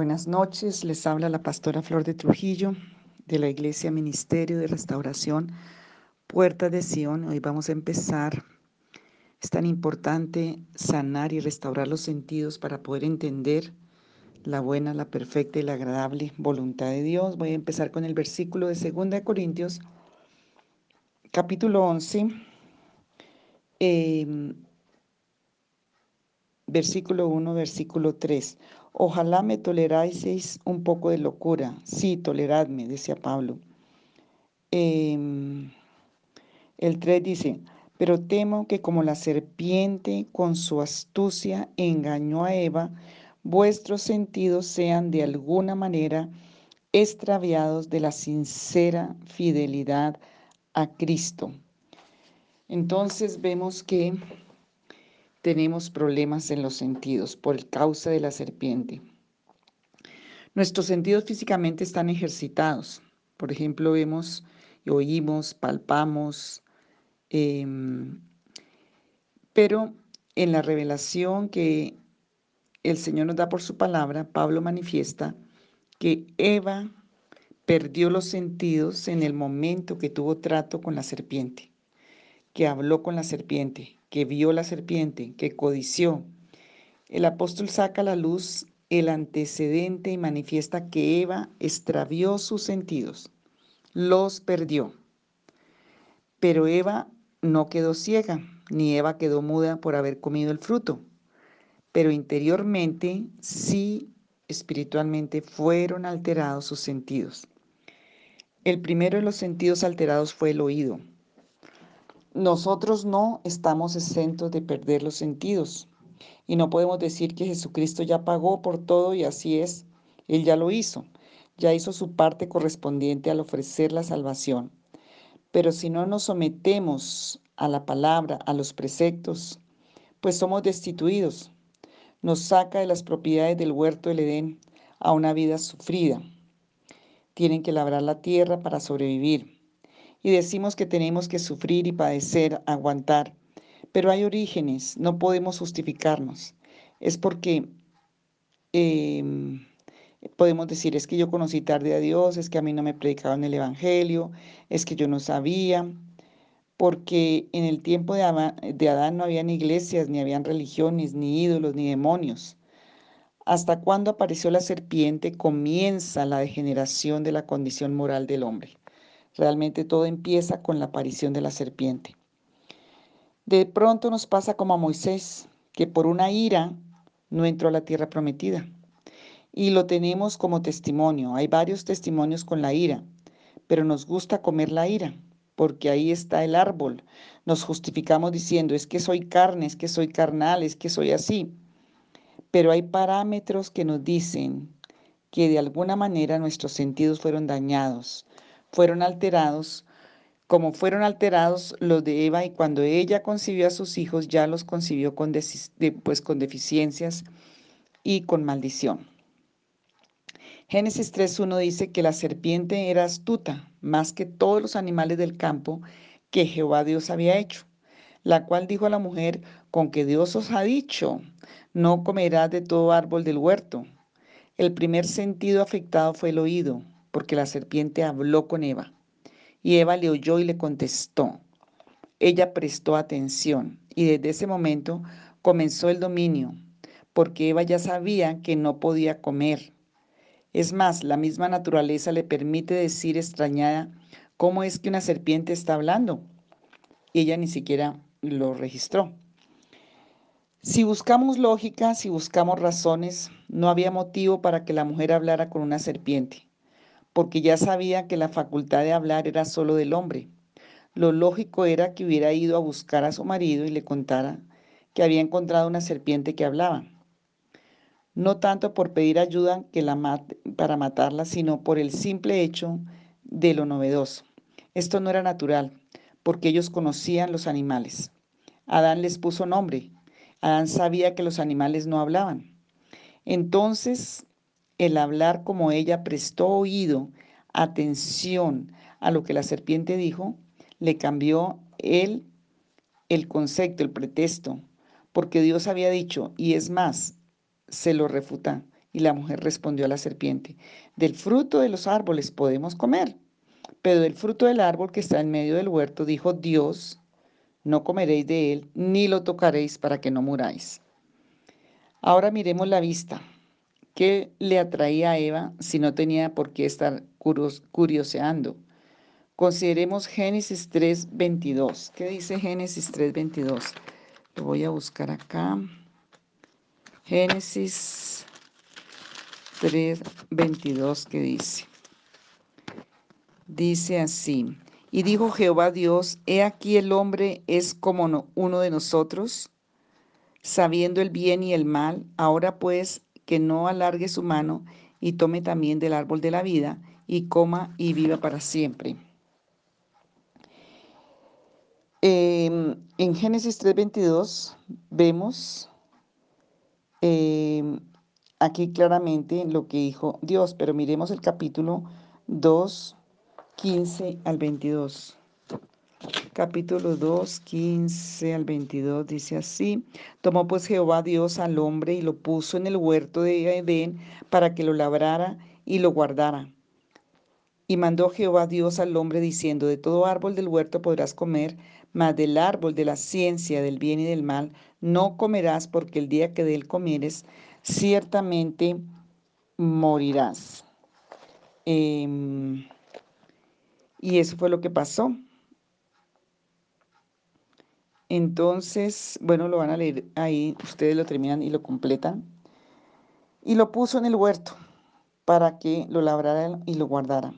Buenas noches, les habla la pastora Flor de Trujillo de la Iglesia Ministerio de Restauración Puerta de Sion. Hoy vamos a empezar. Es tan importante sanar y restaurar los sentidos para poder entender la buena, la perfecta y la agradable voluntad de Dios. Voy a empezar con el versículo de 2 Corintios, capítulo 11, em, versículo 1, versículo 3. Ojalá me toleráis un poco de locura. Sí, toleradme, decía Pablo. Em, el 3 dice, pero temo que como la serpiente con su astucia engañó a Eva, vuestros sentidos sean de alguna manera extraviados de la sincera fidelidad a Cristo. Entonces vemos que tenemos problemas en los sentidos por causa de la serpiente. Nuestros sentidos físicamente están ejercitados. Por ejemplo, vemos, oímos, palpamos, em, pero en la revelación que el Señor nos da por su palabra, Pablo manifiesta que Eva perdió los sentidos en el momento que tuvo trato con la serpiente, que habló con la serpiente, que vio la serpiente, que codició. El apóstol saca a la luz el antecedente y manifiesta que Eva extravió sus sentidos, los perdió. Pero Eva no quedó ciega, ni Eva quedó muda por haber comido el fruto, pero interiormente sí, espiritualmente, fueron alterados sus sentidos. El primero de los sentidos alterados fue el oído. Nosotros no estamos exentos de perder los sentidos y no podemos decir que Jesucristo ya pagó por todo y así es. Él ya lo hizo, ya hizo su parte correspondiente al ofrecer la salvación. Pero si no nos sometemos a la palabra, a los preceptos, pues somos destituidos. Nos saca de las propiedades del huerto del Edén a una vida sufrida. Tienen que labrar la tierra para sobrevivir y decimos que tenemos que sufrir y padecer, aguantar. Pero hay orígenes, no podemos justificarnos. Es porque em, podemos decir, es que yo conocí tarde a Dios, es que a mí no me predicaban el Evangelio, es que yo no sabía, porque en el tiempo de Adán, de Adán no habían iglesias, ni habían religiones, ni ídolos, ni demonios. Hasta cuando apareció la serpiente comienza la degeneración de la condición moral del hombre. Realmente todo empieza con la aparición de la serpiente. De pronto nos pasa como a Moisés, que por una ira no entró a la tierra prometida. Y lo tenemos como testimonio. Hay varios testimonios con la ira, pero nos gusta comer la ira, porque ahí está el árbol. Nos justificamos diciendo, es que soy carne, es que soy carnal, es que soy así. Pero hay parámetros que nos dicen que de alguna manera nuestros sentidos fueron dañados, fueron alterados, como fueron alterados los de Eva y cuando ella concibió a sus hijos ya los concibió con, pues, con deficiencias y con maldición. Génesis 3.1 dice que la serpiente era astuta más que todos los animales del campo que Jehová Dios había hecho, la cual dijo a la mujer, con que Dios os ha dicho, no comerás de todo árbol del huerto. El primer sentido afectado fue el oído, porque la serpiente habló con Eva. Y Eva le oyó y le contestó. Ella prestó atención y desde ese momento comenzó el dominio, porque Eva ya sabía que no podía comer. Es más, la misma naturaleza le permite decir extrañada cómo es que una serpiente está hablando. ella ni siquiera lo registró. Si buscamos lógica, si buscamos razones, no había motivo para que la mujer hablara con una serpiente porque ya sabía que la facultad de hablar era solo del hombre. Lo lógico era que hubiera ido a buscar a su marido y le contara que había encontrado una serpiente que hablaba. No tanto por pedir ayuda para matarla, sino por el simple hecho de lo novedoso. Esto no era natural, porque ellos conocían los animales. Adán les puso nombre. Adán sabía que los animales no hablaban. Entonces el hablar como ella prestó oído, atención a lo que la serpiente dijo, le cambió el, el concepto, el pretexto, porque Dios había dicho, y es más, se lo refuta, Y la mujer respondió a la serpiente, del fruto de los árboles podemos comer, pero del fruto del árbol que está en medio del huerto, dijo Dios, no comeréis de él, ni lo tocaréis para que no muráis. Ahora miremos la vista. ¿Qué le atraía a Eva si no tenía por qué estar curioseando? Consideremos Génesis 3.22. ¿Qué dice Génesis 3.22? Lo voy a buscar acá. Génesis 3.22, ¿qué dice? Dice así, y dijo Jehová Dios, he aquí el hombre es como uno de nosotros, sabiendo el bien y el mal, ahora pues que no alargue su mano y tome también del árbol de la vida y coma y viva para siempre. Em, en Génesis 3:22 vemos em, aquí claramente lo que dijo Dios, pero miremos el capítulo 2, 15 al 22 capítulo 2, 15 al 22 dice así, tomó pues Jehová Dios al hombre y lo puso en el huerto de Edén para que lo labrara y lo guardara. Y mandó Jehová Dios al hombre diciendo, de todo árbol del huerto podrás comer, mas del árbol de la ciencia del bien y del mal no comerás, porque el día que de él comieres, ciertamente morirás. Em, y eso fue lo que pasó. Entonces, bueno, lo van a leer ahí, ustedes lo terminan y lo completan. Y lo puso en el huerto para que lo labrara y lo guardara.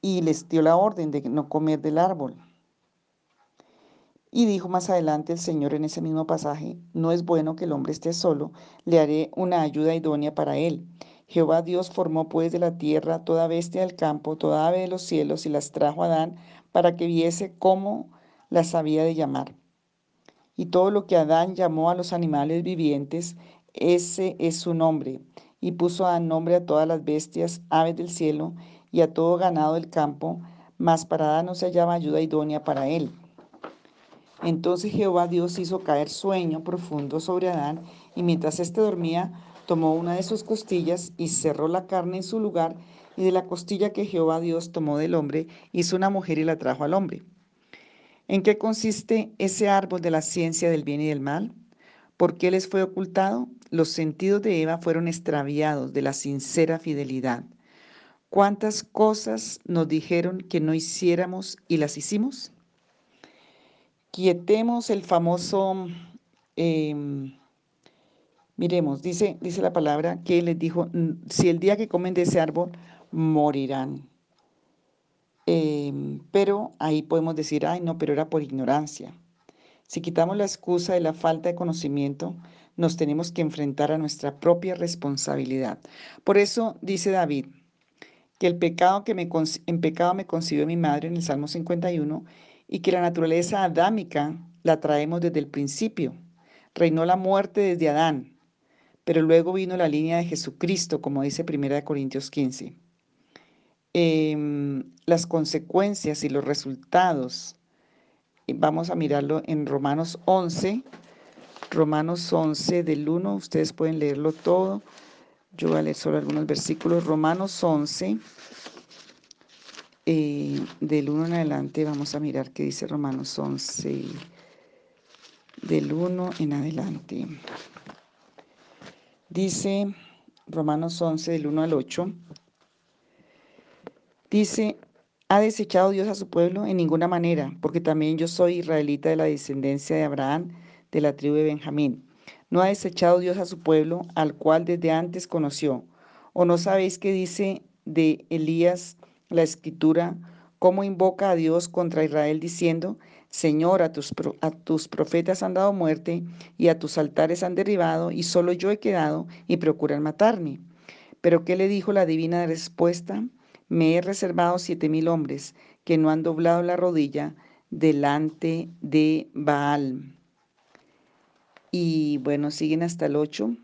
Y les dio la orden de no comer del árbol. Y dijo más adelante el Señor en ese mismo pasaje, no es bueno que el hombre esté solo, le haré una ayuda idónea para él. Jehová Dios formó pues de la tierra toda bestia del campo, toda ave de los cielos, y las trajo a Adán para que viese cómo la sabía de llamar. Y todo lo que Adán llamó a los animales vivientes, ese es su nombre. Y puso a nombre a todas las bestias, aves del cielo y a todo ganado del campo, mas para Adán no se hallaba ayuda idónea para él. Entonces Jehová Dios hizo caer sueño profundo sobre Adán, y mientras éste dormía, tomó una de sus costillas y cerró la carne en su lugar, y de la costilla que Jehová Dios tomó del hombre, hizo una mujer y la trajo al hombre. ¿En qué consiste ese árbol de la ciencia del bien y del mal? ¿Por qué les fue ocultado? Los sentidos de Eva fueron extraviados de la sincera fidelidad. ¿Cuántas cosas nos dijeron que no hiciéramos y las hicimos? Quietemos el famoso, em, miremos, dice, dice la palabra que les dijo, si el día que comen de ese árbol, morirán. Em, pero ahí podemos decir, ay, no, pero era por ignorancia. Si quitamos la excusa de la falta de conocimiento, nos tenemos que enfrentar a nuestra propia responsabilidad. Por eso dice David, que el pecado que me, en pecado me concibió mi madre en el Salmo 51 y que la naturaleza adámica la traemos desde el principio. Reinó la muerte desde Adán, pero luego vino la línea de Jesucristo, como dice 1 Corintios 15. Em, las consecuencias y los resultados. Vamos a mirarlo en Romanos 11. Romanos 11 del 1, ustedes pueden leerlo todo. Yo voy a leer solo algunos versículos. Romanos 11, eh, del 1 en adelante, vamos a mirar qué dice Romanos 11, del 1 en adelante. Dice Romanos 11, del 1 al 8. Dice, ¿ha desechado Dios a su pueblo? En ninguna manera, porque también yo soy israelita de la descendencia de Abraham, de la tribu de Benjamín. No ha desechado Dios a su pueblo, al cual desde antes conoció. ¿O no sabéis qué dice de Elías la escritura, cómo invoca a Dios contra Israel diciendo, Señor, a tus, a tus profetas han dado muerte y a tus altares han derribado y solo yo he quedado y procuran matarme? Pero ¿qué le dijo la divina respuesta? Me he reservado siete mil hombres que no han doblado la rodilla delante de Baal. Y bueno, siguen hasta el 8.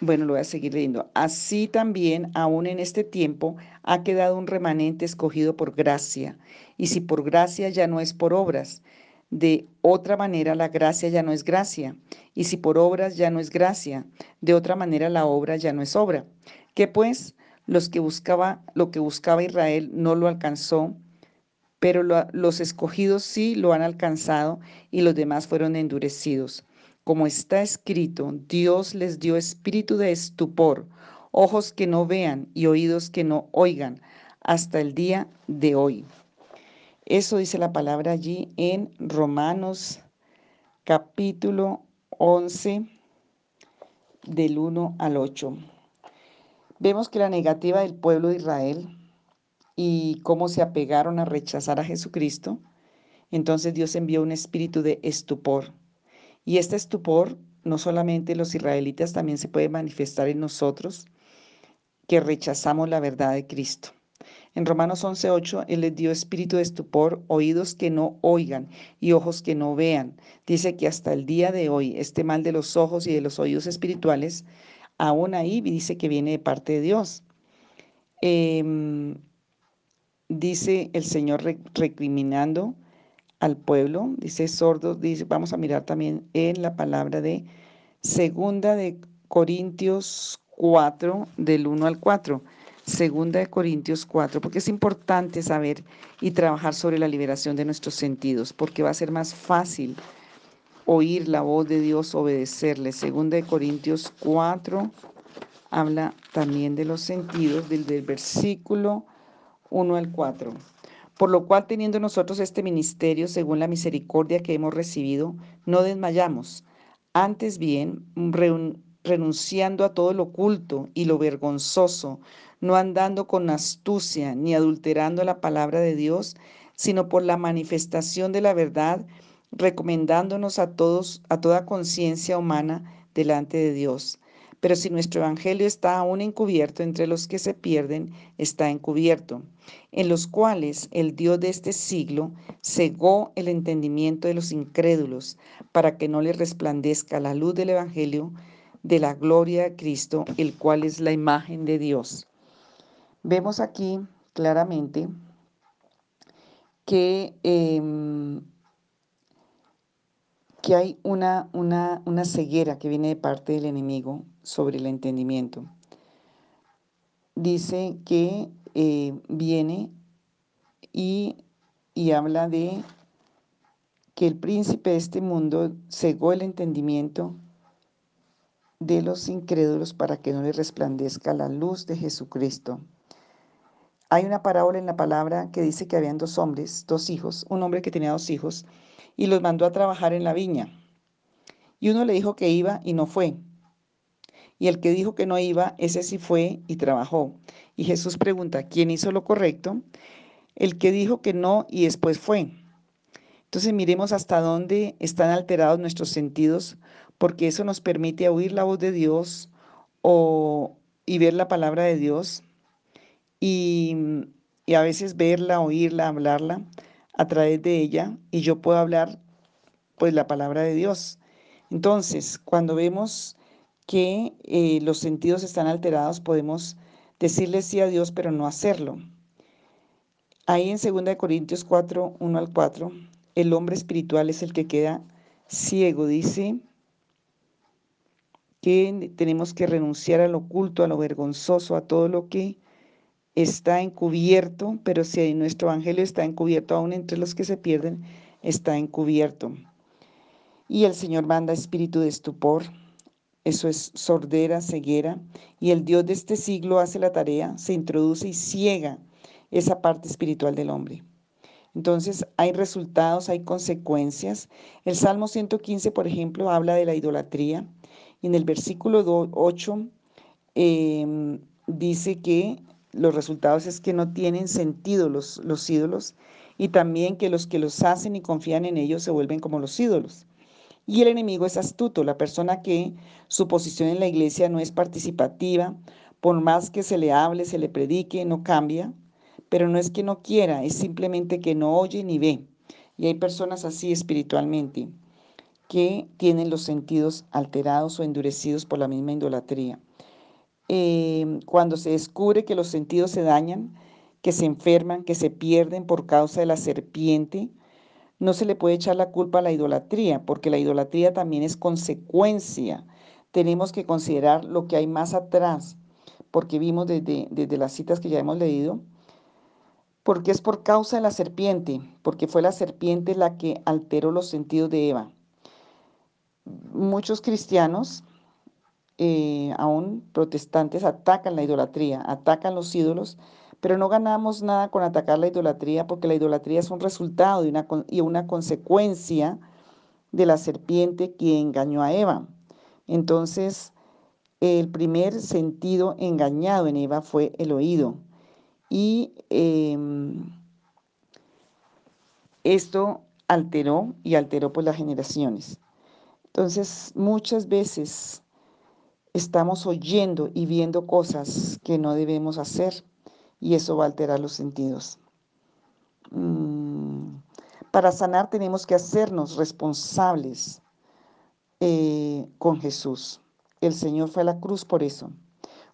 Bueno, lo voy a seguir leyendo. Así también, aún en este tiempo, ha quedado un remanente escogido por gracia. Y si por gracia ya no es por obras, De otra manera la gracia ya no es gracia, y si por obras ya no es gracia, de otra manera la obra ya no es obra. Que pues los que buscaba, lo que buscaba Israel no lo alcanzó, pero los escogidos sí lo han alcanzado y los demás fueron endurecidos. Como está escrito, Dios les dio espíritu de estupor, ojos que no vean y oídos que no oigan, hasta el día de hoy. Eso dice la palabra allí en Romanos capítulo 11 del 1 al 8. Vemos que la negativa del pueblo de Israel y cómo se apegaron a rechazar a Jesucristo, entonces Dios envió un espíritu de estupor. Y este estupor, no solamente los israelitas, también se puede manifestar en nosotros, que rechazamos la verdad de Cristo. En Romanos 11:8, Él les dio espíritu de estupor, oídos que no oigan y ojos que no vean. Dice que hasta el día de hoy, este mal de los ojos y de los oídos espirituales, aún ahí dice que viene de parte de Dios. Eh, dice el Señor recriminando al pueblo, dice sordo, dice, vamos a mirar también en la palabra de segunda de Corintios 4, del 1 al 4. Segunda de Corintios 4, porque es importante saber y trabajar sobre la liberación de nuestros sentidos, porque va a ser más fácil oír la voz de Dios, obedecerle. Segunda de Corintios 4 habla también de los sentidos, del, del versículo 1 al 4. Por lo cual, teniendo nosotros este ministerio, según la misericordia que hemos recibido, no desmayamos. Antes bien, renunciando a todo lo oculto y lo vergonzoso, no andando con astucia ni adulterando la palabra de Dios, sino por la manifestación de la verdad, recomendándonos a todos, a toda conciencia humana delante de Dios. Pero si nuestro evangelio está aún encubierto entre los que se pierden, está encubierto, en los cuales el Dios de este siglo cegó el entendimiento de los incrédulos, para que no les resplandezca la luz del evangelio de la gloria de Cristo, el cual es la imagen de Dios. Vemos aquí claramente que em, que hay una, una, una ceguera que viene de parte del enemigo sobre el entendimiento. Dice que eh, viene y, y habla de que el príncipe de este mundo cegó el entendimiento de los incrédulos para que no les resplandezca la luz de Jesucristo. Hay una parábola en la palabra que dice que habían dos hombres, dos hijos, un hombre que tenía dos hijos, y los mandó a trabajar en la viña. Y uno le dijo que iba y no fue. Y el que dijo que no iba, ese sí fue y trabajó. Y Jesús pregunta, ¿quién hizo lo correcto? El que dijo que no y después fue. Entonces miremos hasta dónde están alterados nuestros sentidos, porque eso nos permite oír la voz de Dios o, y ver la palabra de Dios y, a veces verla, oírla, hablarla a través de ella y yo puedo hablar pues la palabra de Dios. Entonces, cuando vemos que eh, los sentidos están alterados, podemos decirle sí a Dios, pero no hacerlo. Ahí en 2 Corintios 4, 1 al 4, el hombre espiritual es el que queda ciego. Dice que tenemos que renunciar a lo oculto, a lo vergonzoso, a todo lo que está encubierto, pero si nuestro evangelio está encubierto, aún entre los que se pierden, está encubierto. Y el Señor manda espíritu de estupor, eso es sordera, ceguera, y el Dios de este siglo hace la tarea, se introduce y ciega esa parte espiritual del hombre. Entonces hay resultados, hay consecuencias. El Salmo 115, por ejemplo, habla de la idolatría. Y en el versículo 8 em, dice que los resultados es que no tienen sentido los, los ídolos y también que los que los hacen y confían en ellos se vuelven como los ídolos. Y el enemigo es astuto, la persona que su posición en la iglesia no es participativa, por más que se le hable, se le predique, no cambia, pero no es que no quiera, es simplemente que no oye ni ve. Y hay personas así espiritualmente que tienen los sentidos alterados o endurecidos por la misma idolatría. Em, cuando se descubre que los sentidos se dañan, que se enferman, que se pierden por causa de la serpiente, no se le puede echar la culpa a la idolatría, porque la idolatría también es consecuencia. Tenemos que considerar lo que hay más atrás, porque vimos desde, desde las citas que ya hemos leído, porque es por causa de la serpiente, porque fue la serpiente la que alteró los sentidos de Eva. Muchos cristianos, eh, aún protestantes, atacan la idolatría, atacan los ídolos, pero no ganamos nada con atacar la idolatría porque la idolatría es un resultado y una, y una consecuencia de la serpiente que engañó a Eva. Entonces, el primer sentido engañado en Eva fue el oído. Y em, esto alteró y alteró por las generaciones. Entonces, muchas veces estamos oyendo y viendo cosas que no debemos hacer y eso va a alterar los sentidos. Mm, para sanar tenemos que hacernos responsables eh, con Jesús. El Señor fue a la cruz por eso.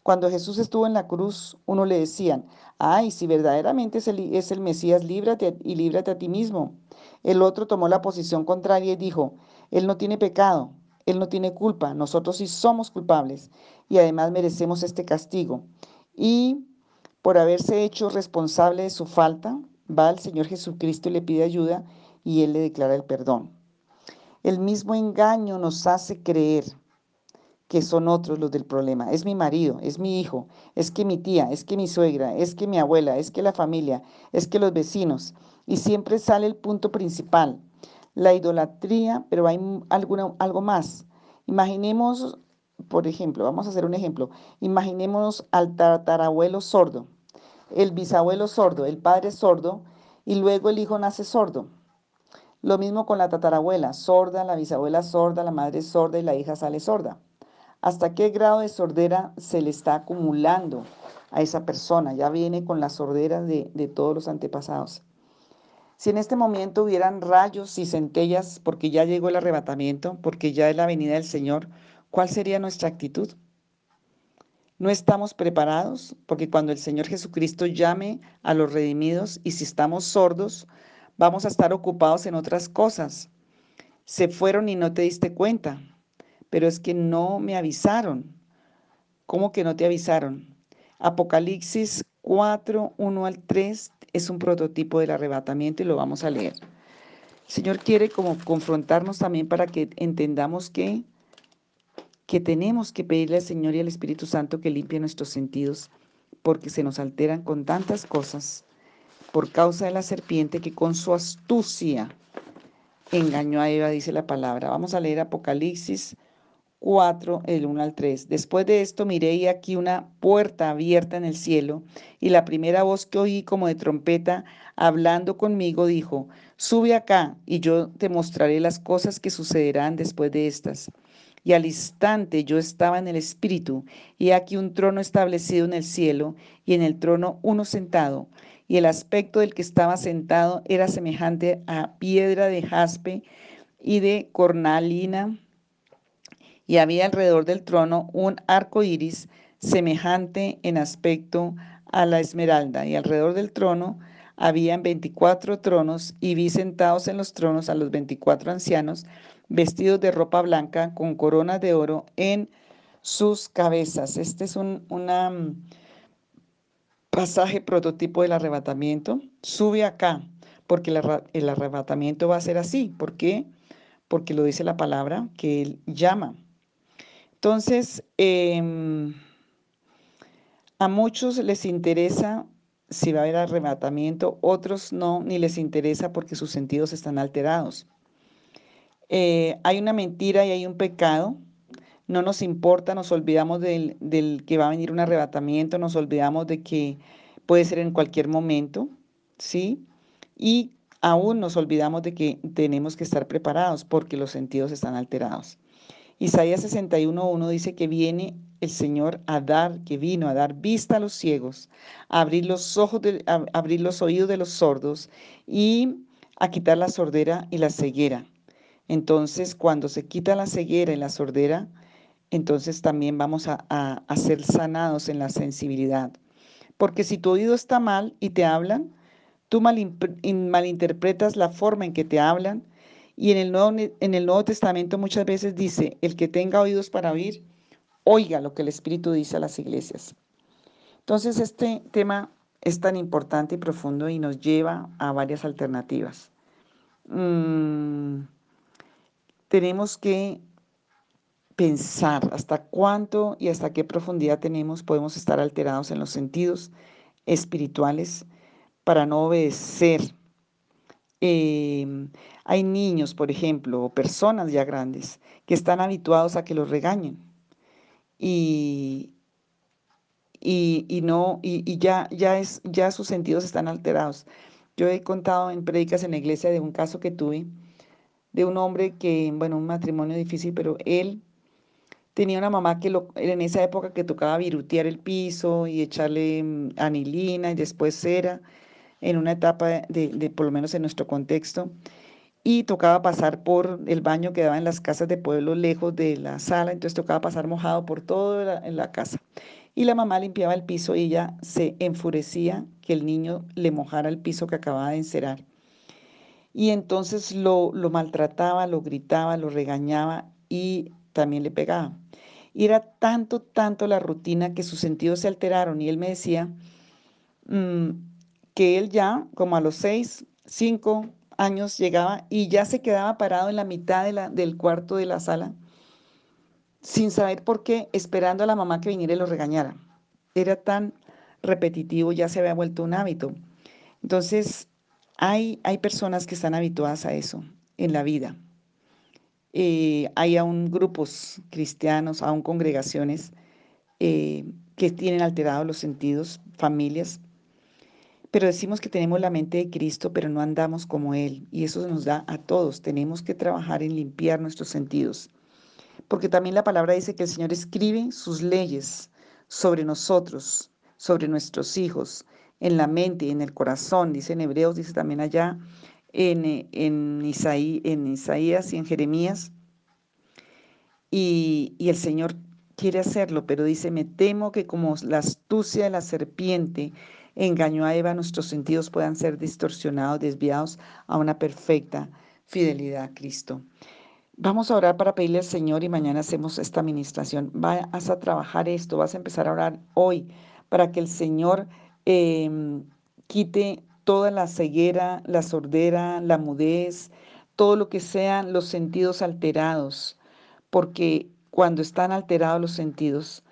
Cuando Jesús estuvo en la cruz, uno le decían, ay, si verdaderamente es el, es el Mesías, líbrate y líbrate a ti mismo. El otro tomó la posición contraria y dijo, Él no tiene pecado, Él no tiene culpa, nosotros sí somos culpables y además merecemos este castigo. Y por haberse hecho responsable de su falta, va al Señor Jesucristo y le pide ayuda y Él le declara el perdón. El mismo engaño nos hace creer que son otros los del problema. Es mi marido, es mi hijo, es que mi tía, es que mi suegra, es que mi abuela, es que la familia, es que los vecinos. Y siempre sale el punto principal, la idolatría, pero hay algo más. Imaginemos, por ejemplo, vamos a hacer un ejemplo, imaginemos al tatarabuelo sordo el bisabuelo sordo, el padre sordo, y luego el hijo nace sordo. Lo mismo con la tatarabuela, sorda, la bisabuela sorda, la madre sorda y la hija sale sorda. ¿Hasta qué grado de sordera se le está acumulando a esa persona? Ya viene con la sordera de, de todos los antepasados. Si en este momento hubieran rayos y centellas porque ya llegó el arrebatamiento, porque ya es la venida del Señor, ¿cuál sería nuestra actitud? No estamos preparados porque cuando el Señor Jesucristo llame a los redimidos y si estamos sordos, vamos a estar ocupados en otras cosas. Se fueron y no te diste cuenta, pero es que no me avisaron. ¿Cómo que no te avisaron? Apocalipsis 4, 1 al 3 es un prototipo del arrebatamiento y lo vamos a leer. El Señor quiere como confrontarnos también para que entendamos que que tenemos que pedirle al Señor y al Espíritu Santo que limpie nuestros sentidos, porque se nos alteran con tantas cosas por causa de la serpiente que con su astucia engañó a Eva, dice la palabra. Vamos a leer Apocalipsis 4, el 1 al 3. Después de esto miré y aquí una puerta abierta en el cielo, y la primera voz que oí como de trompeta hablando conmigo dijo, sube acá y yo te mostraré las cosas que sucederán después de estas. Y al instante yo estaba en el Espíritu, y aquí un trono establecido en el cielo, y en el trono uno sentado. Y el aspecto del que estaba sentado era semejante a piedra de jaspe y de cornalina. Y había alrededor del trono un arco iris semejante en aspecto a la esmeralda. Y alrededor del trono habían veinticuatro tronos, y vi sentados en los tronos a los veinticuatro ancianos vestidos de ropa blanca con coronas de oro en sus cabezas. Este es un una, mm, pasaje prototipo del arrebatamiento. Sube acá, porque el, arrebatamiento va a ser así. ¿Por qué? Porque lo dice la palabra que él llama. Entonces, em, a muchos les interesa si va a haber arrebatamiento, otros no, ni les interesa porque sus sentidos están alterados. Eh, hay una mentira y hay un pecado, no nos importa, nos olvidamos del, del, que va a venir un arrebatamiento, nos olvidamos de que puede ser en cualquier momento, ¿sí? Y aún nos olvidamos de que tenemos que estar preparados porque los sentidos están alterados. Isaías 61.1 dice que viene el Señor a dar, que vino a dar vista a los ciegos, a abrir los ojos, abrir los oídos de los sordos y a quitar la sordera y la ceguera. Entonces, cuando se quita la ceguera y la sordera, entonces también vamos a, a, ser sanados en la sensibilidad. Porque si tu oído está mal y te hablan, Tú malinterpretas la forma en que te hablan y en el, Nuevo, en el Nuevo Testamento muchas veces dice, el que tenga oídos para oír, oiga lo que el Espíritu dice a las iglesias. Entonces este tema es tan importante y profundo y nos lleva a varias alternativas. Mm, tenemos que pensar hasta cuánto y hasta qué profundidad tenemos, podemos estar alterados en los sentidos espirituales para no obedecer. Em, hay niños, por ejemplo, o personas ya grandes que están habituados a que los regañen y, y, no, y, ya, ya, es, ya sus sentidos están alterados. Yo he contado en prédicas en la iglesia de un caso que tuve de un hombre que, bueno, un matrimonio difícil, pero él tenía una mamá que lo, en esa época que tocaba virutear el piso y echarle mm, anilina y después cera, en una etapa de, de, por lo menos en nuestro contexto, y tocaba pasar por el baño que daba en las casas de pueblo lejos de la sala, entonces tocaba pasar mojado por toda la, la casa. Y la mamá limpiaba el piso y ella se enfurecía que el niño le mojara el piso que acababa de encerar y entonces lo, lo maltrataba, lo gritaba, lo regañaba y también le pegaba. Y era tanto, tanto la rutina que sus sentidos se alteraron y él me decía mm, que él ya, como a los seis, cinco años, llegaba y ya se quedaba parado en la mitad de la, del cuarto de la sala sin saber por qué, esperando a la mamá que viniera y lo regañara. Era tan repetitivo, ya se había vuelto un hábito. Entonces, hay, personas que están habituadas a eso en la vida. Eh, hay aún grupos cristianos, aún congregaciones eh, que tienen alterados los sentidos, familias, pero decimos que tenemos la mente de Cristo, pero no andamos como Él. Y eso nos da a todos. Tenemos que trabajar en limpiar nuestros sentidos. Porque también la palabra dice que el Señor escribe sus leyes sobre nosotros, sobre nuestros hijos, en la mente, en el corazón, dice en Hebreos, dice también allá en, en, en Isaías y en Jeremías. Y, y el Señor quiere hacerlo, pero dice, me temo que como la astucia de la serpiente engañó a Eva, nuestros sentidos puedan ser distorsionados, desviados a una perfecta fidelidad a Cristo. Vamos a orar para pedirle al Señor y mañana hacemos esta administración. Vas a trabajar esto, vas a empezar a orar hoy para que el Señor Em, quite toda la ceguera, la sordera, la mudez, todo lo que sean los sentidos alterados, porque cuando están alterados los sentidos,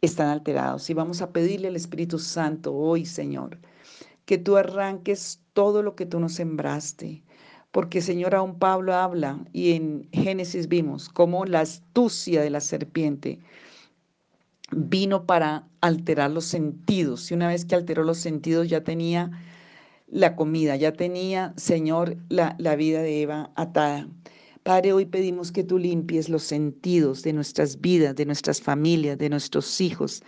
están alterados. Y vamos a pedirle al Espíritu Santo hoy, Señor, que tú arranques todo lo que tú nos sembraste. Porque, Señor, aún Pablo habla y en Génesis vimos cómo la astucia de la serpiente vino para alterar los sentidos. Y una vez que alteró los sentidos ya tenía la comida, ya tenía, Señor, la, la vida de Eva atada. Padre, hoy pedimos que tú limpies los sentidos de nuestras vidas, de nuestras familias, de nuestros hijos,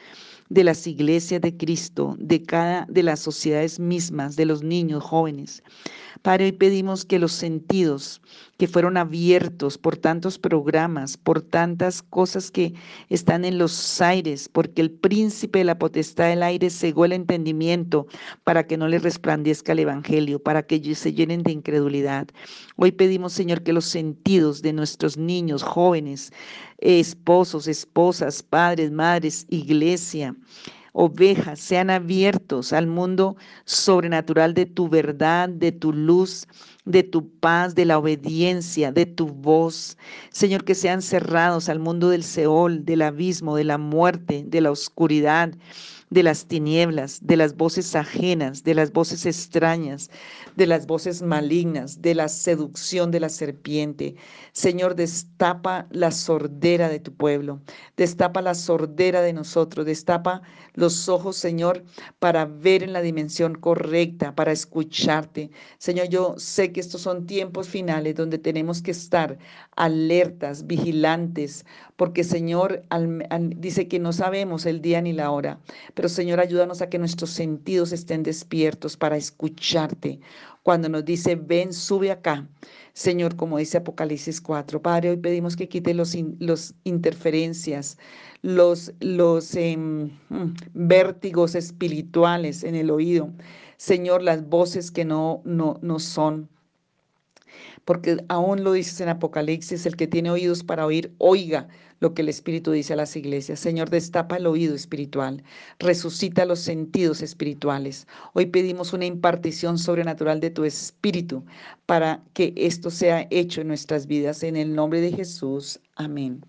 de las iglesias de Cristo, de cada de las sociedades mismas, de los niños jóvenes. Padre, hoy pedimos que los sentidos que fueron abiertos por tantos programas, por tantas cosas que están en los aires, porque el príncipe de la potestad del aire cegó el entendimiento para que no les resplandezca el evangelio, para que ellos se llenen de incredulidad. Hoy pedimos, Señor, que los sentidos de nuestros niños, jóvenes, esposos, esposas, padres, madres, iglesia, ovejas sean abiertos al mundo sobrenatural de tu verdad, de tu luz, de tu paz, de la obediencia, de tu voz. Señor, que sean cerrados al mundo del Seol, del abismo, de la muerte, de la oscuridad de las tinieblas, de las voces ajenas, de las voces extrañas, de las voces malignas, de la seducción de la serpiente. Señor, destapa la sordera de tu pueblo, destapa la sordera de nosotros, destapa los ojos, Señor, para ver en la dimensión correcta, para escucharte. Señor, yo sé que estos son tiempos finales donde tenemos que estar alertas, vigilantes, porque Señor dice que no sabemos el día ni la hora Pero Señor, ayúdanos a que nuestros sentidos estén despiertos para escucharte. Cuando nos dice, ven, sube acá. Señor, como dice Apocalipsis 4. Padre, hoy pedimos que quite los, los interferencias, los, los em, mm, vértigos espirituales en el oído. Señor, las voces que no, no, no son porque aún lo dices en Apocalipsis, el que tiene oídos para oír, oiga lo que el Espíritu dice a las iglesias. Señor, destapa el oído espiritual, resucita los sentidos espirituales. Hoy pedimos una impartición sobrenatural de tu Espíritu para que esto sea hecho en nuestras vidas. En el nombre de Jesús. Amén.